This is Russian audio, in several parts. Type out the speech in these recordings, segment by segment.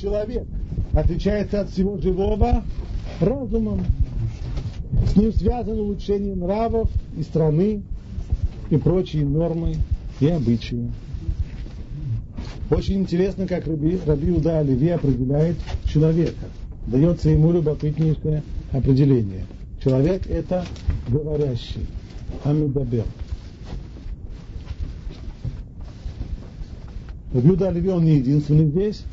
человек отличается от всего живого разумом. С ним связано улучшение нравов и страны, и прочие нормы и обычаи. Очень интересно, как Раби, Раби Уда Оливи определяет человека. Дается ему любопытнейшее определение. Человек – это говорящий, амидабер. Раби Уда Оливи, он не единственный здесь.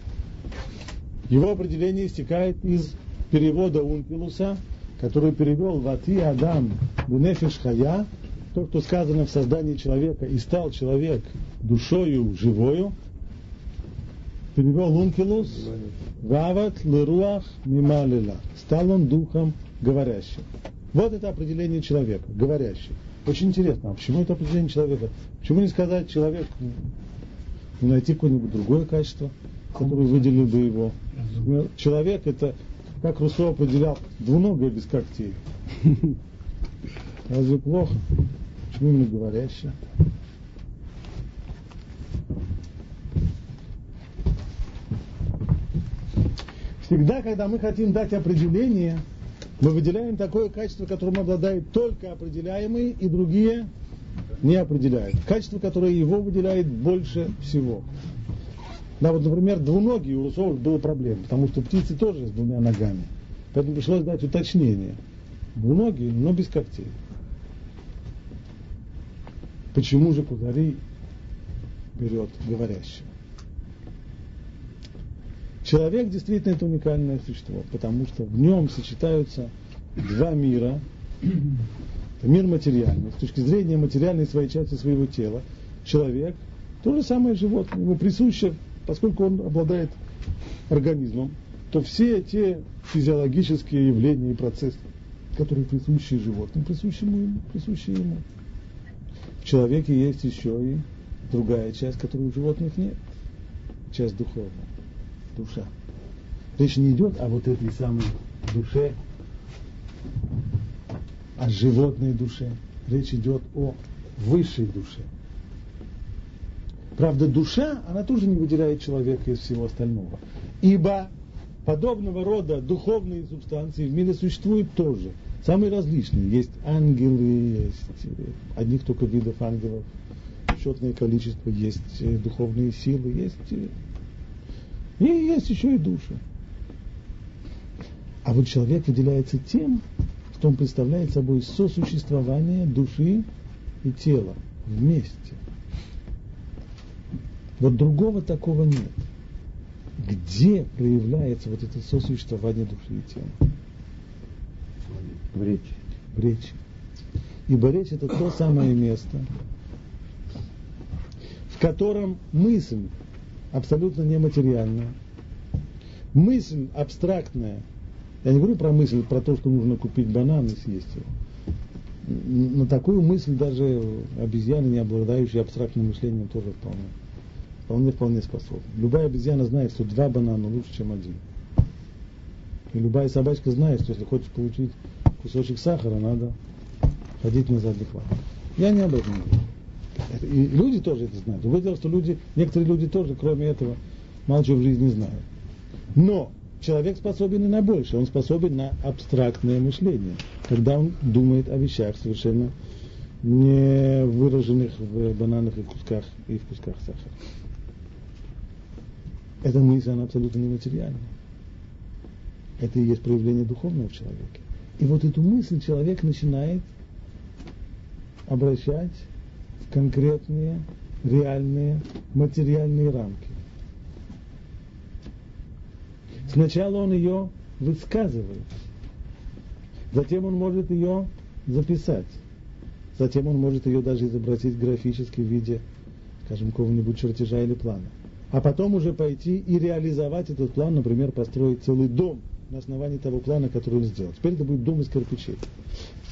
Его определение истекает из перевода Ункилуса, который перевел «Вати Адам Бунефиш Хая», то, что сказано в создании человека, и стал человек душою живою, перевел Ункилус «Вават леруах мималила». Стал он духом говорящим. Вот это определение человека, говорящий. Очень интересно, а почему это определение человека? Почему не сказать человек, найти какое-нибудь другое качество, которое выделил бы его? Человек это как Руссо определял, двуногое без когтей. Разве плохо? Почему именно говорящее? Всегда, когда мы хотим дать определение, мы выделяем такое качество, которым обладает только определяемый, и другие не определяют. Качество, которое его выделяет больше всего. Да, вот, например, двуногий у русовых было проблема, потому что птицы тоже с двумя ногами. Поэтому пришлось дать уточнение. Двуногие, но без когтей. Почему же Кудари берет говорящего? Человек действительно это уникальное существо, потому что в нем сочетаются два мира. Это мир материальный. С точки зрения материальной своей части своего тела, человек то же самое животное, ему присуще поскольку он обладает организмом, то все те физиологические явления и процессы, которые присущи животным, присущи ему, присущи ему. В человеке есть еще и другая часть, которой у животных нет. Часть духовная, душа. Речь не идет о вот этой самой душе, о животной душе. Речь идет о высшей душе. Правда, душа, она тоже не выделяет человека из всего остального. Ибо подобного рода духовные субстанции в мире существуют тоже. Самые различные. Есть ангелы, есть э, одних только видов ангелов, счетное количество, есть э, духовные силы, есть э, и есть еще и души. А вот человек выделяется тем, что он представляет собой сосуществование души и тела вместе. Вот другого такого нет. Где проявляется вот это сосуществование души и тела? В речи. В речи. Ибо речь это то самое место, в котором мысль абсолютно нематериальная, мысль абстрактная, я не говорю про мысль, про то, что нужно купить банан и съесть его. На такую мысль даже обезьяны, не обладающие абстрактным мышлением, тоже вполне вполне-вполне способны. Любая обезьяна знает, что два банана лучше, чем один. И любая собачка знает, что если хочешь получить кусочек сахара, надо ходить на задний план. Я не об этом говорю. И люди тоже это знают. Другое дело, что люди, некоторые люди тоже, кроме этого, мало чего в жизни знают. Но человек способен и на больше. Он способен на абстрактное мышление, когда он думает о вещах совершенно не выраженных в бананах и кусках и в кусках сахара эта мысль, она абсолютно нематериальная. Это и есть проявление духовного в человеке. И вот эту мысль человек начинает обращать в конкретные, реальные, материальные рамки. Сначала он ее высказывает, затем он может ее записать, затем он может ее даже изобразить графически в виде, скажем, какого-нибудь чертежа или плана а потом уже пойти и реализовать этот план, например, построить целый дом на основании того плана, который он сделал. Теперь это будет дом из кирпичей.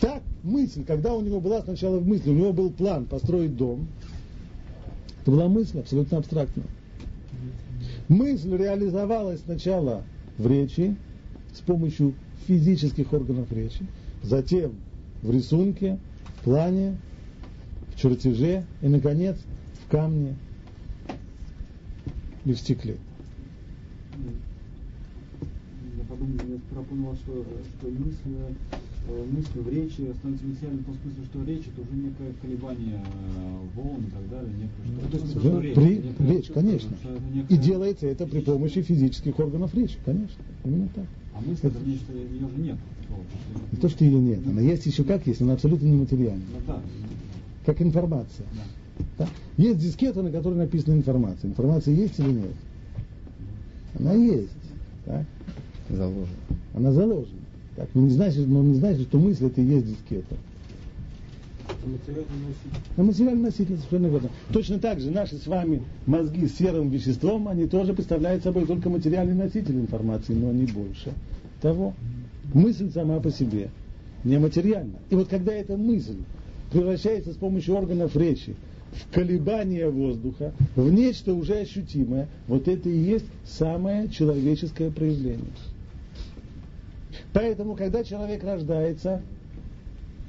Так мысль, когда у него была сначала в мысли, у него был план построить дом, это была мысль абсолютно абстрактная. Мысль реализовалась сначала в речи, с помощью физических органов речи, затем в рисунке, в плане, в чертеже и, наконец, в камне и в стекле. понял, что, что мысль, э, мысль в речи становится материальной в том смысле, что речь это уже некое колебание э, волн и так далее. Некое, что, Ну, что, да, что речь, при, некое речь, конечно. что это некое- И делается это при помощи физических органов речи, конечно. Именно так. А мысль это нечто, ее же нет. Не то, что ее нет, она есть еще как есть, она абсолютно нематериальна. Ну да, Как информация. да. Да? Есть дискета, на которой написана информация. Информация есть или нет? Она есть. Так? Заложено. Она заложена. Так? Но, не значит, но не значит, что мысль это и есть дискета. На материальный носитель совершенно верно. Точно так же наши с вами мозги с серым веществом, они тоже представляют собой только материальный носитель информации, но не больше того. Мысль сама по себе нематериальна. И вот когда эта мысль превращается с помощью органов речи в колебание воздуха, в нечто уже ощутимое, вот это и есть самое человеческое проявление. Поэтому, когда человек рождается,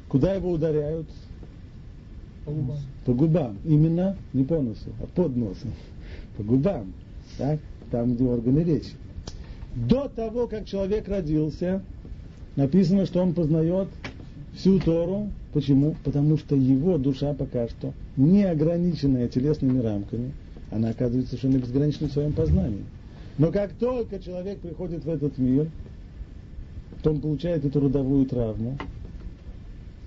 куда его ударяют? По губам. Именно не по носу, а под носом. По губам. Так? Там, где органы речи. До того, как человек родился, написано, что он познает всю Тору. Почему? Потому что его душа пока что не ограниченная телесными рамками. Она оказывается совершенно безгранична в своем познании. Но как только человек приходит в этот мир, то он получает эту родовую травму.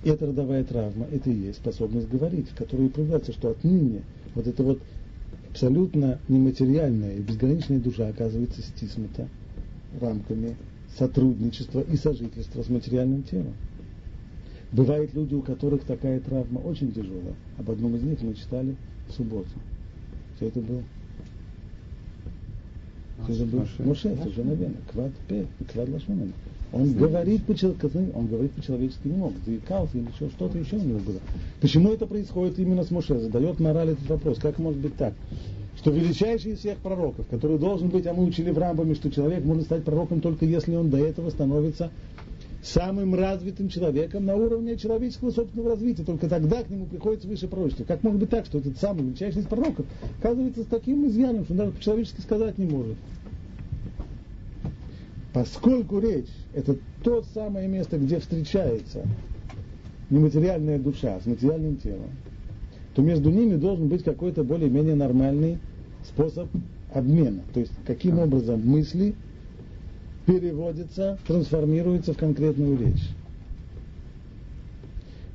И эта родовая травма, это и есть способность говорить, в которой проявляется, что отныне вот эта вот абсолютно нематериальная и безграничная душа оказывается стиснута рамками сотрудничества и сожительства с материальным телом. Бывают люди, у которых такая травма очень тяжелая. Об одном из них мы читали в субботу. Кто это был? Кто это был? Моше. Моше, совершенно. Квад Пе, Квад Лашонен. Он говорит по-человечески, он говорит по-человечески не мог. Заикался или еще что-то еще у него было. Почему это происходит именно с Моше? Задает мораль этот вопрос. Как может быть так? Что величайший из всех пророков, который должен быть, а мы учили в Рамбаме, что человек может стать пророком только если он до этого становится самым развитым человеком на уровне человеческого собственного развития. Только тогда к нему приходит свыше пророчество. Как может быть так, что этот самый величайший из пророков оказывается с таким изъяном, что он даже по-человечески сказать не может? Поскольку речь – это то самое место, где встречается нематериальная душа с материальным телом, то между ними должен быть какой-то более-менее нормальный способ обмена. То есть, каким образом мысли переводятся, трансформируются в конкретную речь.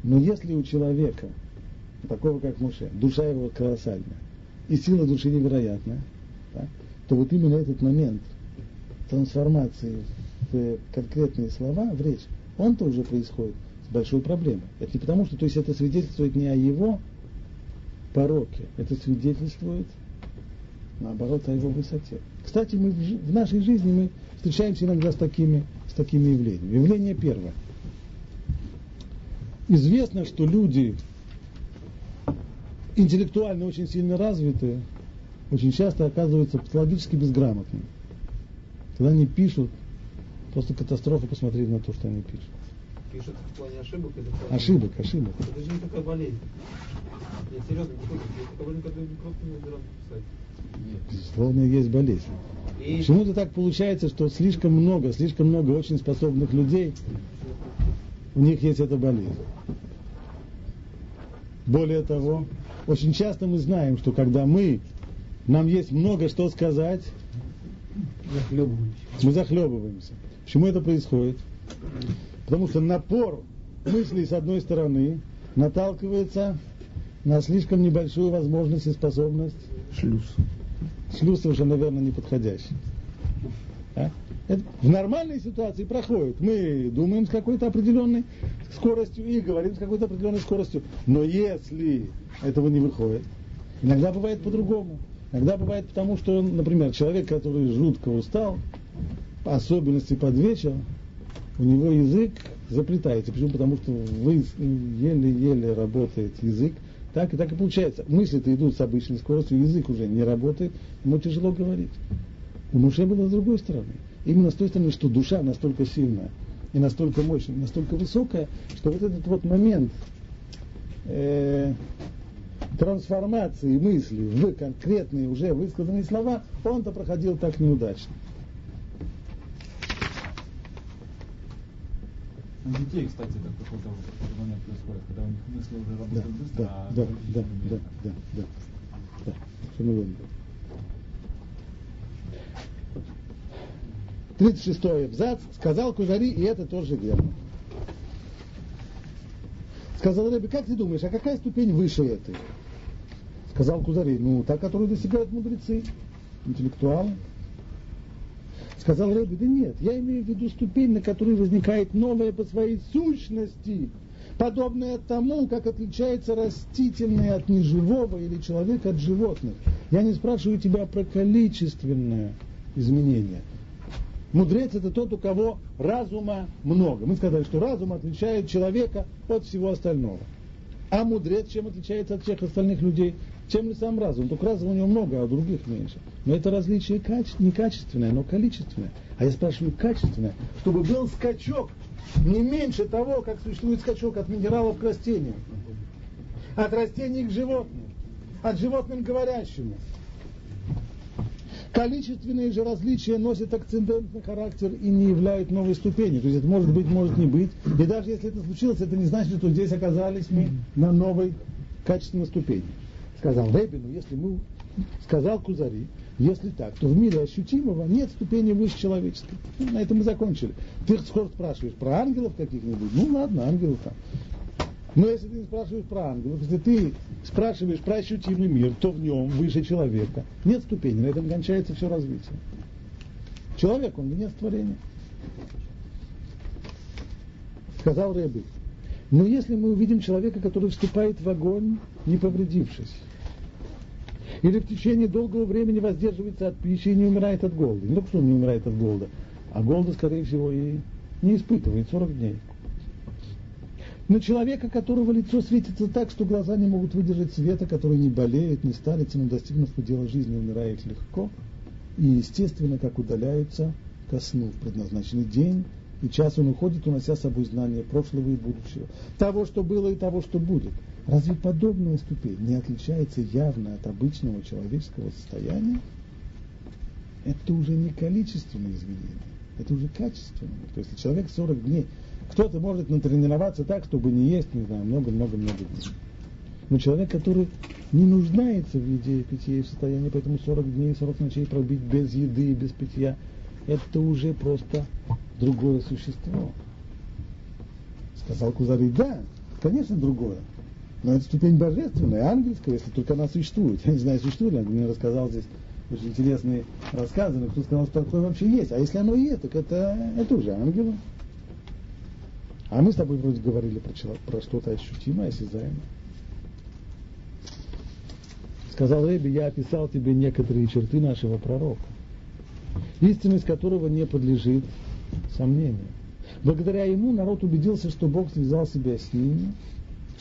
Но если у человека, такого как Муше, душа его колоссальная, и сила души невероятная, да, то вот именно этот момент трансформации в конкретные слова, в речь, он-то уже происходит с большой проблемой. Это не потому, что то есть это свидетельствует не о его пороке, это свидетельствует наоборот о его высоте. Кстати, мы в, нашей жизни мы встречаемся иногда с такими, с такими явлениями. Явление первое. Известно, что люди интеллектуально очень сильно развитые, очень часто оказываются патологически безграмотными. Когда они пишут, просто катастрофа посмотреть на то, что они пишут. Пишет в плане ошибок или в плане- Ошибок, ошибок. Это же не такая болезнь. Нет, серьезно, не такая болезнь, которую просто не писать. Безусловно, есть болезнь. И Почему-то так получается, что слишком много, слишком много очень способных людей, у них есть эта болезнь. Более того, очень часто мы знаем, что когда мы, нам есть много что сказать, мы захлебываемся. Почему это происходит? Потому что напор мыслей с одной стороны наталкивается на слишком небольшую возможность и способность Шлюз. шлюз совершенно верно неподходящий. А? Это в нормальной ситуации проходит. Мы думаем с какой-то определенной скоростью и говорим с какой-то определенной скоростью. Но если этого не выходит, иногда бывает по-другому. Иногда бывает потому, что, например, человек, который жутко устал, по особенности под вечер, у него язык заплетается. Почему? Потому что вы еле-еле работает язык. Так и так и получается. Мысли-то идут с обычной скоростью, язык уже не работает, ему тяжело говорить. У Муше было с другой стороны. Именно с той стороны, что душа настолько сильная и настолько мощная, настолько высокая, что вот этот вот момент э, трансформации мысли в конкретные уже высказанные слова, он-то проходил так неудачно. У детей, кстати, в какой-то вот момент происходит, когда у них мысли уже Да, работают быстро, да, а да, да, да, да, да, да. Совершенно верно. 36 абзац. Сказал Кузари, и это тоже верно. Сказал Рэбби, как ты думаешь, а какая ступень выше этой? Сказал Кузари, ну, та, которую достигают мудрецы, интеллектуалы. Сказал Рэбби, да нет, я имею в виду ступень, на которой возникает новое по своей сущности, подобное тому, как отличается растительное от неживого или человек от животных. Я не спрашиваю тебя про количественное изменение. Мудрец это тот, у кого разума много. Мы сказали, что разум отличает человека от всего остального. А мудрец чем отличается от всех остальных людей? Чем ли сам разум? Только разума у него много, а у других меньше. Но это различие каче- не качественное, но количественное. А я спрашиваю качественное, чтобы был скачок не меньше того, как существует скачок от минералов к растениям, от растений к животным, от животным к говорящему. Количественные же различия носят акцидентный характер и не являются новой ступенью. То есть это может быть, может не быть. И даже если это случилось, это не значит, что здесь оказались мы на новой качественной ступени. Сказал Рэбби, ну если мы, сказал Кузари, если так, то в мире ощутимого нет ступени выше человеческой. Ну, на этом мы закончили. Ты скоро спрашиваешь про ангелов каких-нибудь? Ну ладно, ангелов там. Но если ты спрашиваешь про ангелов, если ты спрашиваешь про ощутимый мир, то в нем выше человека нет ступени, на этом кончается все развитие. Человек, он венец творения. Сказал Рэбби, но если мы увидим человека, который вступает в огонь, не повредившись, или в течение долгого времени воздерживается от пищи и не умирает от голода. Не только что он не умирает от голода, а голода, скорее всего, и не испытывает 40 дней. Но человека, которого лицо светится так, что глаза не могут выдержать света, который не болеет, не старится, но достигнув предела жизни, умирает легко, и естественно, как удаляются ко сну в предназначенный день, и час он уходит, унося с собой знания прошлого и будущего, того, что было и того, что будет. Разве подобная ступень не отличается явно от обычного человеческого состояния? Это уже не количественное изменение, это уже качественное. То есть человек 40 дней, кто-то может натренироваться так, чтобы не есть, не знаю, много-много-много дней. Но человек, который не нуждается в еде и питье и в состоянии, поэтому 40 дней, 40 ночей пробить без еды и без питья, это уже просто другое существо. Сказал Кузари, да, конечно, другое. Но это ступень божественная, ангельская, если только она существует. Я не знаю, существует ли, мне рассказал здесь очень интересные рассказы, но кто сказал, что такое вообще есть. А если оно есть, так это, это уже ангелы. А мы с тобой вроде говорили про, про что-то ощутимое, осязаемое. Сказал Рэби, я описал тебе некоторые черты нашего пророка, истинность которого не подлежит сомнению. Благодаря ему народ убедился, что Бог связал себя с ними,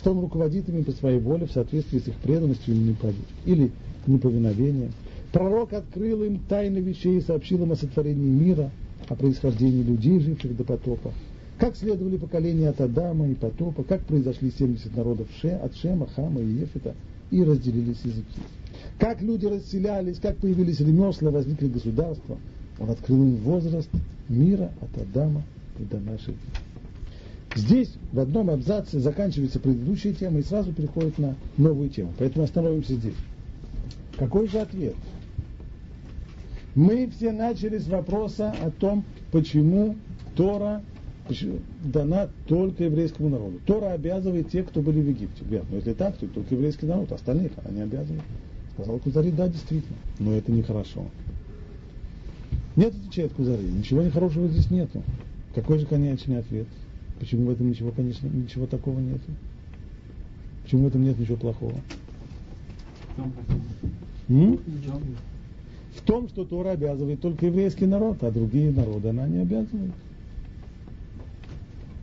что он руководит ими по своей воле в соответствии с их преданностью или непов- или неповиновением. Пророк открыл им тайны вещей и сообщил им о сотворении мира, о происхождении людей, живших до потопа, как следовали поколения от Адама и потопа, как произошли 70 народов Ше, от Шема, Хама и Ефета, и разделились языки. Как люди расселялись, как появились ремесла, возникли государства. Он открыл им возраст мира от Адама и до наших дней. Здесь в одном абзаце заканчивается предыдущая тема и сразу переходит на новую тему. Поэтому остановимся здесь. Какой же ответ? Мы все начали с вопроса о том, почему Тора дана только еврейскому народу. Тора обязывает тех, кто были в Египте. Верно. Но если так, то только еврейский народ, остальных она не. Сказал Кузари, да, действительно, но это нехорошо. Нет, отвечает Кузари, ничего нехорошего здесь нету. Какой же конечный ответ? Почему в этом ничего, конечно, ничего такого нету? Почему в этом нет ничего плохого? М? В том, что Тора обязывает только еврейский народ, а другие народы она не обязывает.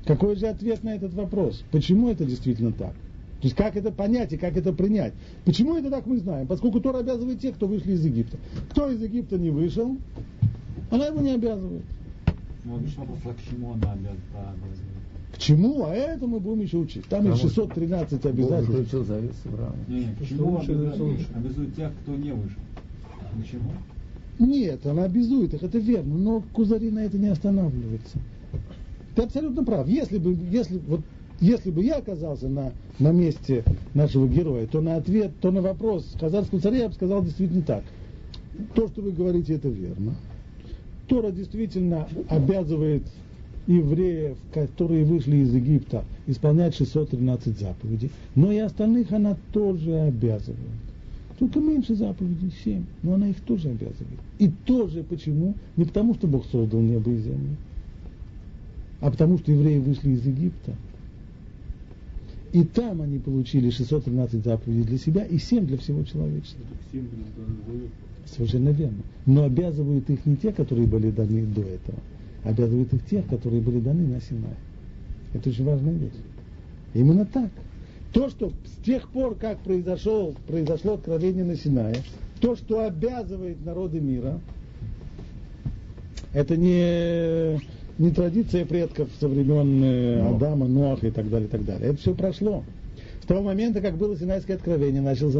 Какой же ответ на этот вопрос? Почему это действительно так? То есть как это понять и как это принять? Почему это так мы знаем? Поскольку Тора обязывает тех, кто вышли из Египта. Кто из Египта не вышел, она его не обязывает. Ну, еще вопрос, а к чему она обязана? К чему? А это мы будем еще учить. Там есть Потому что 613 Бог обязательств. заключил завет с Авраамом. Не, не, к чему лучше, обязует, тех, кто не вышел? К чему? Нет, она обязует их, это верно, но Кузари на это не останавливается. Ты абсолютно прав. Если бы, если, вот, если бы я оказался на, на месте нашего героя, то на ответ, то на вопрос хазарского царя я бы сказал действительно так. То, что вы говорите, это верно. Тора действительно обязывает евреев, которые вышли из Египта, исполнять 613 заповедей, но и остальных она тоже обязывает. Только меньше заповедей, 7, но она их тоже обязывает. И тоже почему? Не потому, что Бог создал небо и землю, а потому, что евреи вышли из Египта. И там они получили 613 заповедей для себя и 7 для всего человечества. Совершенно верно. Но обязывают их не те, которые были даны до этого, обязывают их тех, которые были даны на Синай. Это очень важная вещь. Именно так. То, что с тех пор, как произошел, произошло откровение на Синае, то, что обязывает народы мира, это не, не традиция предков со времен э, Адама, Ноаха и так далее, и так далее. Это все прошло. С того момента, как было Синайское откровение, началось,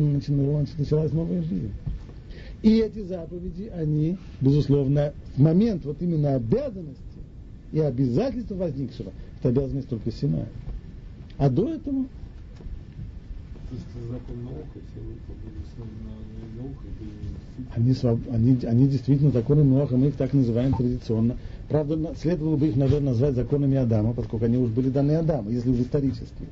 началась новая жизнь. И эти заповеди, они, безусловно, в момент вот именно обязанности и обязательства возникшего, это обязанность только Синая. А до этого они, они, они действительно законы Ноаха, мы их так называем традиционно. Правда, следовало бы их, наверное, назвать законами Адама, поскольку они уже были даны Адаму, если уже исторически.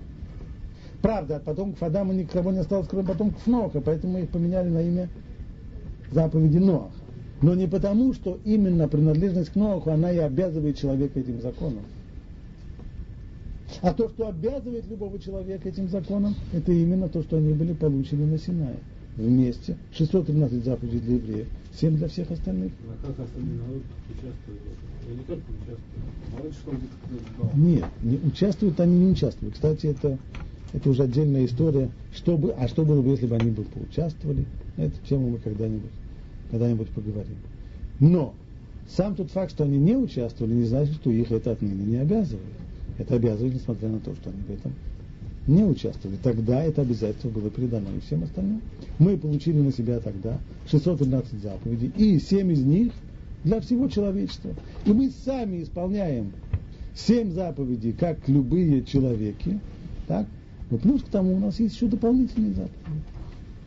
Правда, от потомков Адама никого не осталось, кроме потомков Ноаха, поэтому мы их поменяли на имя заповеди Ноаха. Но не потому, что именно принадлежность к Ноаху, она и обязывает человека этим законом. А то, что обязывает любого человека этим законом, это именно то, что они были получены на Синае. Вместе. 613 заповедей для евреев, 7 для всех остальных. А как остальные народ участвуют? Или как участвуют? Народ что Нет, не, участвуют они не участвуют. Кстати, это, это уже отдельная история. Что бы, а что было бы, если бы они бы поучаствовали? Эту тему мы когда-нибудь когда-нибудь поговорим. Но сам тот факт, что они не участвовали, не значит, что их это отныне не обязывает. Это обязывает, несмотря на то, что они в этом не участвовали. Тогда это обязательство было передано и всем остальным. Мы получили на себя тогда 613 заповедей, и 7 из них для всего человечества. И мы сами исполняем 7 заповедей, как любые человеки, так? Но плюс к тому у нас есть еще дополнительные заповеди.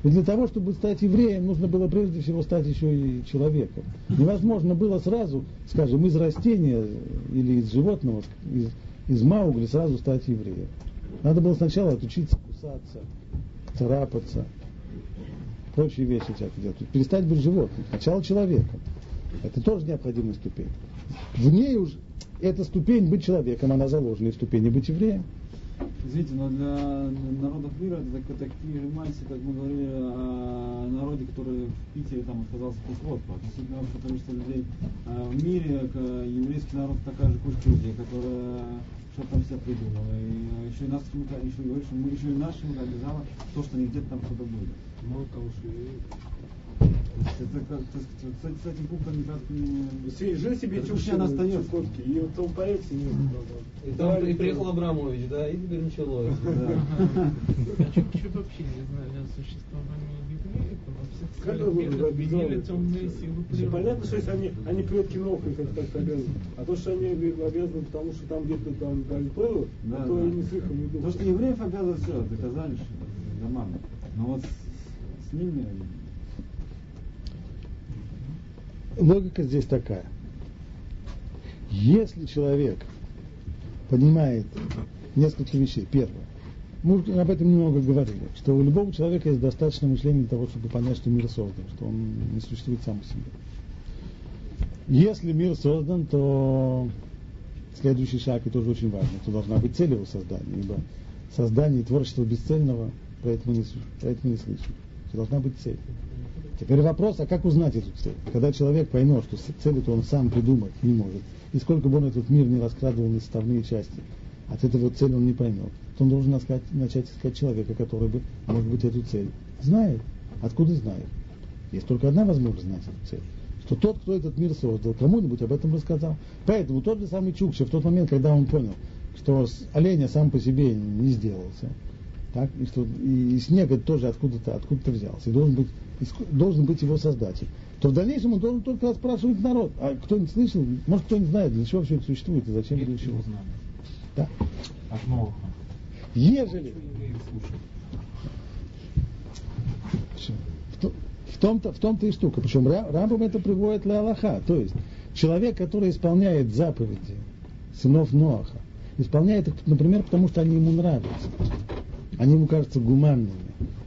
И для того, чтобы стать евреем, нужно было прежде всего стать еще и человеком. Невозможно было сразу, скажем, из растения или из животного, из, из маугли сразу стать евреем. Надо было сначала отучиться кусаться, царапаться, прочие вещи всякие делать. Перестать быть животным. Сначала человеком. Это тоже необходимая ступень. В ней уже эта ступень быть человеком, она заложена в ступени быть евреем. Извините, но для народов мира это так, такие же массы, как мы говорили о народе, который в Питере там отказался от присводства. Относительно общего количества людей а в мире еврейский народ такая же кучка людей, которая что там все придумала. И еще и нас еще говорит, что мы еще и нашим обязала то, что они где-то там что-то будет. Мало того, что это как, с, с этим пунктом никак не... Жил себе Чукча остается. И вот он появится, и и, там, и приехал Абрамович, да, и теперь началось. Я чуть-чуть вообще не знали о существовании евреев, всех сферах объединили темные силы природы. Понятно, что если они, они предки Ноха, как так обязаны. А то, что они обязаны, потому что там где-то там было, да, то да. не слыхал, не думал. То, что евреев обязывают, все, доказали, что нормально. Но вот с, с ними логика здесь такая. Если человек понимает несколько вещей. Первое. Мы об этом немного говорили, что у любого человека есть достаточно мышления для того, чтобы понять, что мир создан, что он не существует сам по себе. Если мир создан, то следующий шаг, и тоже очень важно, то должна быть цель его создания, ибо создание и творчество бесцельного, про это мы не, про не слышим. Должна быть цель. Теперь вопрос, а как узнать эту цель? Когда человек поймет, что цель эту он сам придумать не может, и сколько бы он этот мир не раскладывал на составные части, от этого цель он не поймет, то он должен искать, начать искать человека, который бы, может быть, эту цель знает. Откуда знает? Есть только одна возможность знать эту цель. Что тот, кто этот мир создал, кому-нибудь об этом рассказал. Поэтому тот же самый Чукча, в тот момент, когда он понял, что оленя сам по себе не сделался, Так, и, что, и, и снег это тоже откуда-то откуда взялся, и должен быть, должен быть его создатель. То в дальнейшем он должен только спрашивать народ. А кто-нибудь слышал, может кто-нибудь знает, для чего все это существует и зачем для чего. Да? От новых. Ежели в том-то, в том-то и штука. Причем Рамбам это приводит для Аллаха. То есть человек, который исполняет заповеди сынов Ноаха, исполняет их, например, потому что они ему нравятся. Они ему кажутся гуманными,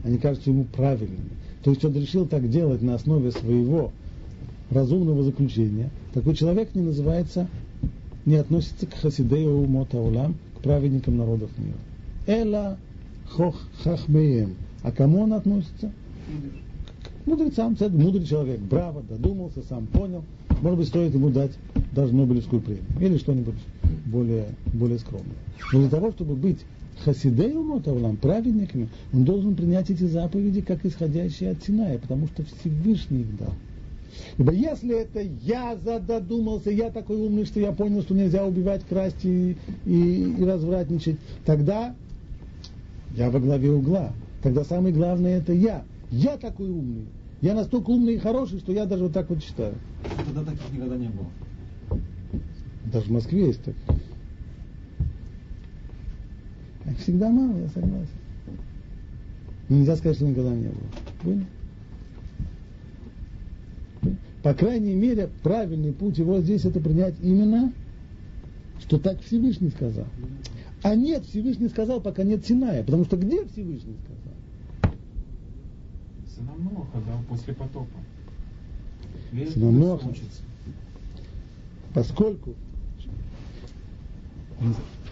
они кажутся ему правильными. То есть он решил так делать на основе своего разумного заключения. Такой человек не называется, не относится к хасидею мотаулам, к праведникам народов мира. Эла хох хахмеем. А кому он относится? К мудрецам. Это мудрый человек. Браво, додумался, сам понял. Может быть, стоит ему дать даже Нобелевскую премию. Или что-нибудь более, более скромное. Но для того, чтобы быть хасидею мотавлам, праведниками, он должен принять эти заповеди как исходящие от Синая, потому что Всевышний их дал. Ибо если это я задодумался, я такой умный, что я понял, что нельзя убивать, красть и, и, и развратничать, тогда я во главе угла. Тогда самое главное это я. Я такой умный. Я настолько умный и хороший, что я даже вот так вот считаю. Тогда таких никогда не было. Даже в Москве есть так. Их всегда мало, я согласен. Нельзя сказать, что никогда не было. Понял? По крайней мере, правильный путь его здесь это принять именно, что так Всевышний сказал. А нет, Всевышний сказал, пока нет Синая. Потому что где Всевышний сказал? Сынам Ноха, да, после потопа. Сынам Ноха. Поскольку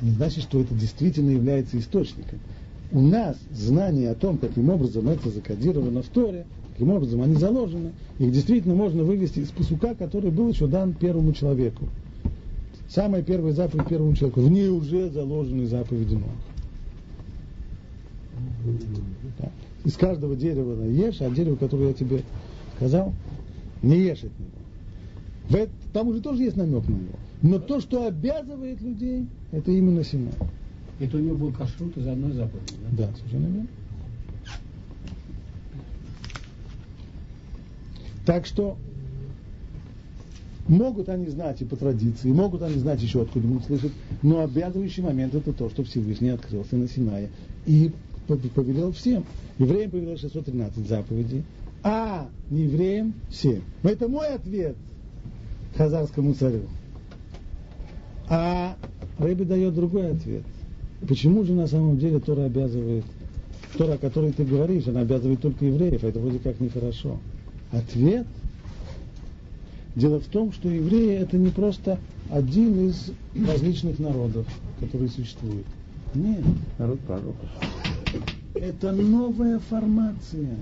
не значит, что это действительно является источником. У нас знание о том, каким образом это закодировано в Торе, каким образом они заложены, их действительно можно вывести из пасука, который был еще дан первому человеку. Самая первая заповедь первому человеку. В ней уже заложены заповеди Ноха. Да. Из каждого дерева ешь, а дерево, которое я тебе сказал, не ешь от него. Там уже тоже есть намек на него. Но то, что обязывает людей, это именно Синай. Это у него был кашрут из одной заповеди, да? Да, совершенно верно. Так что могут они знать и по традиции, могут они знать еще откуда-нибудь слышать, но обязывающий момент это то, что Всевышний открылся на Синае и повелел всем. Евреям повелел 613 заповедей, а не евреям 7. Но это мой ответ хазарскому царю. А Рэби дает другой ответ. Почему же на самом деле Тора обязывает, Тора, о которой ты говоришь, она обязывает только евреев, а это вроде как нехорошо. Ответ Дело в том, что евреи это не просто один из различных народов, которые существуют. Нет. Народ пророков. Это новая формация,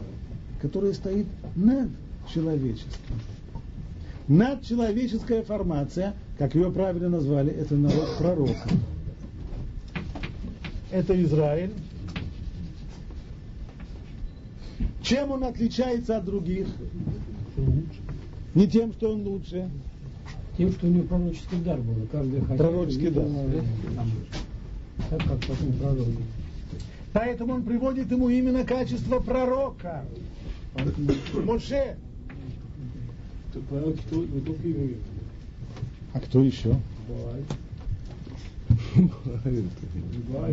которая стоит над человеческим. Надчеловеческая формация, как ее правильно назвали, это народ пророков. Это Израиль. Чем он отличается от других? Не тем, что он лучше. Тем, что у него пророческий дар был. Каждый хотел. Пророческий дар. Так как потом пророк. Поэтому он приводит ему именно качество пророка. Моше Пророки не только евреи. А кто еще?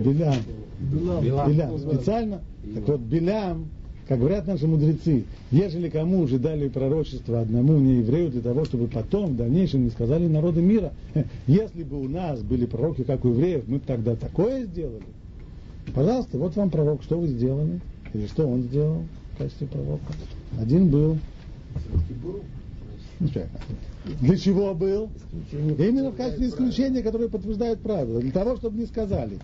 Белям. Белям. Специально. Так вот, Белям, как говорят наши мудрецы, ежели кому уже дали пророчество одному нееврею для того, чтобы потом, в дальнейшем, не сказали народы мира, если бы у нас были пророки, как у евреев, мы бы тогда такое сделали. Пожалуйста, вот вам пророк, что вы сделали? Или что он сделал в качестве пророка? Один был для чего был? Именно в качестве исключения, которое подтверждает правила. Для того, чтобы не сказали.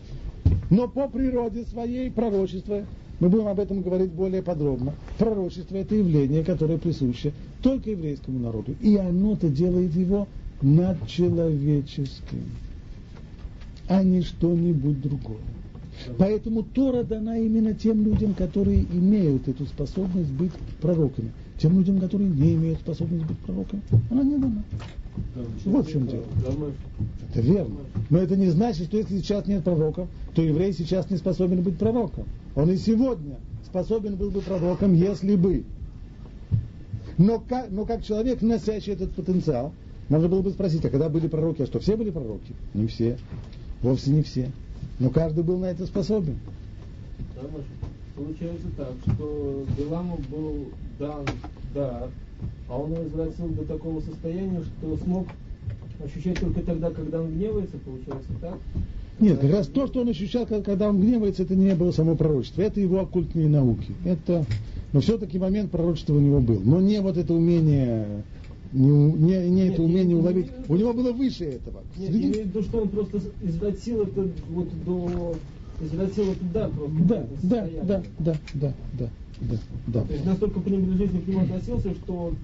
Но по природе своей пророчество, мы будем об этом говорить более подробно, пророчество это явление, которое присуще только еврейскому народу. И оно-то делает его надчеловеческим, а не что-нибудь другое. Поэтому Тора дана именно тем людям, которые имеют эту способность быть пророками Тем людям, которые не имеют способности быть пророком, она не дана. В чем дело. Это верно. Но это не значит, что если сейчас нет пророков, то еврей сейчас не способен быть пророком. Он и сегодня способен был бы пророком, если бы. Но как, но как человек, носящий этот потенциал, можно было бы спросить, а когда были пророки, а что, все были пророки? Не все. Вовсе не все. Но каждый был на это способен. Получается так, что Биламу был дан дар, а он извратил до такого состояния, что смог ощущать только тогда, когда он гневается, получается так? Нет, как раз то, что он ощущал, когда он гневается, это не было само пророчество, это его оккультные науки. Это, но все-таки момент пророчества у него был. Но не вот это умение, не, не, не это умение уловить. У него было выше этого. Нет, Среди... имею в виду, что он просто извратил это вот до извратил это да просто. Да, да, да, да, да, да, да, да. То есть настолько пренебрежительно к нему относился, что он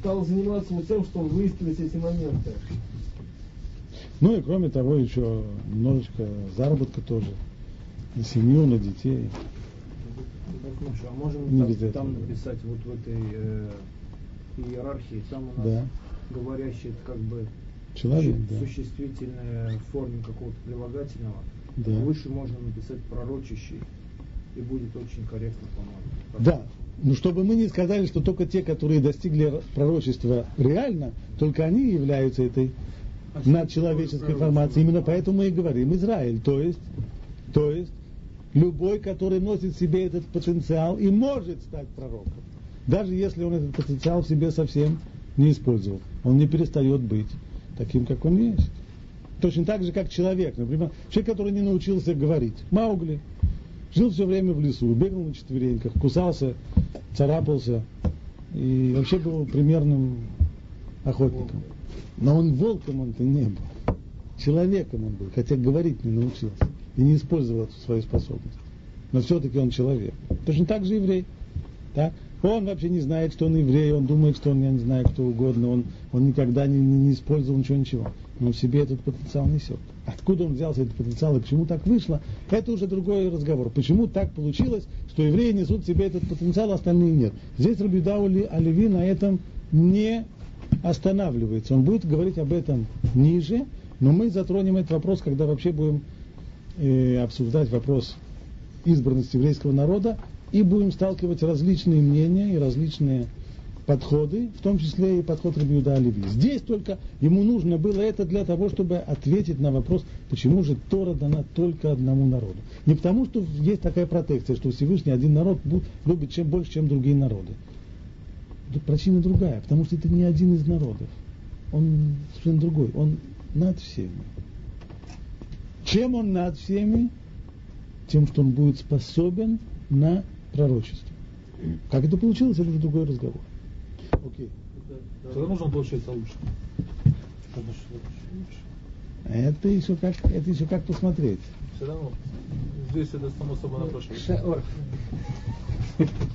стал заниматься тем, что он выискивает эти моменты. Ну и кроме того, еще немножечко заработка тоже. На семью, на детей. а можем Не этого. там написать вот в этой э, иерархии, там у нас Да. говорящий это как бы Человек, су- да. существительное в форме какого-то прилагательного. Да. Выше можно написать пророчащий, и будет очень корректно, по-моему. Да. Ну, чтобы мы не сказали, что только те, которые достигли пророчества реально, только они являются этой надчеловеческой формацией. Именно поэтому мы и говорим Израиль. То есть, то есть, любой, который носит в себе этот потенциал и может стать пророком. Даже если он этот потенциал в себе совсем не использовал. Он не перестает быть таким, как он есть. Точно так же, как человек. Например, человек, который не научился говорить. Маугли. Жил все время в лесу, бегал на четвереньках, кусался, царапался и вообще был примерным охотником. Но он волком он-то не был. Человеком он был, хотя говорить не научился и не использовал эту свою способность. Но все-таки он человек. Точно так же еврей. Так? Он вообще не знает, что он еврей, он думает, что он, я не знаю, кто угодно, он, он никогда не, не, не использовал ничего, ничего. Но в себе этот потенциал несет. Откуда он взялся, этот потенциал, и почему так вышло, это уже другой разговор. Почему так получилось, что евреи несут в себе этот потенциал, а остальные нет. Здесь Рабидаули Оливи на этом не останавливается. Он будет говорить об этом ниже, но мы затронем этот вопрос, когда вообще будем э, обсуждать вопрос избранности еврейского народа и будем сталкивать различные мнения и различные подходы, в том числе и подход Рабиуда Оливи. Здесь только ему нужно было это для того, чтобы ответить на вопрос, почему же Тора дана только одному народу. Не потому, что есть такая протекция, что Всевышний один народ любит чем больше, чем другие народы. Причина другая, потому что это не один из народов. Он совершенно другой. Он над всеми. Чем он над всеми? Тем, что он будет способен на пророчество. Как это получилось, это уже другой разговор. Окей. Тогда нужно получается лучше. Это еще как, это еще как посмотреть. Все равно. Здесь это само собой напрашивается. Шеор.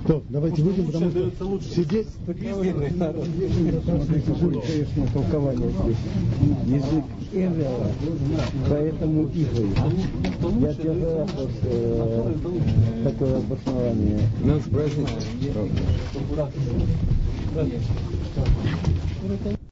То, давайте выйдем, потому что дается лучше. сидеть Конечно, толкование здесь. Язык Эвела, поэтому Ивой. Я тебе задал э, такое обоснование. Нас праздник.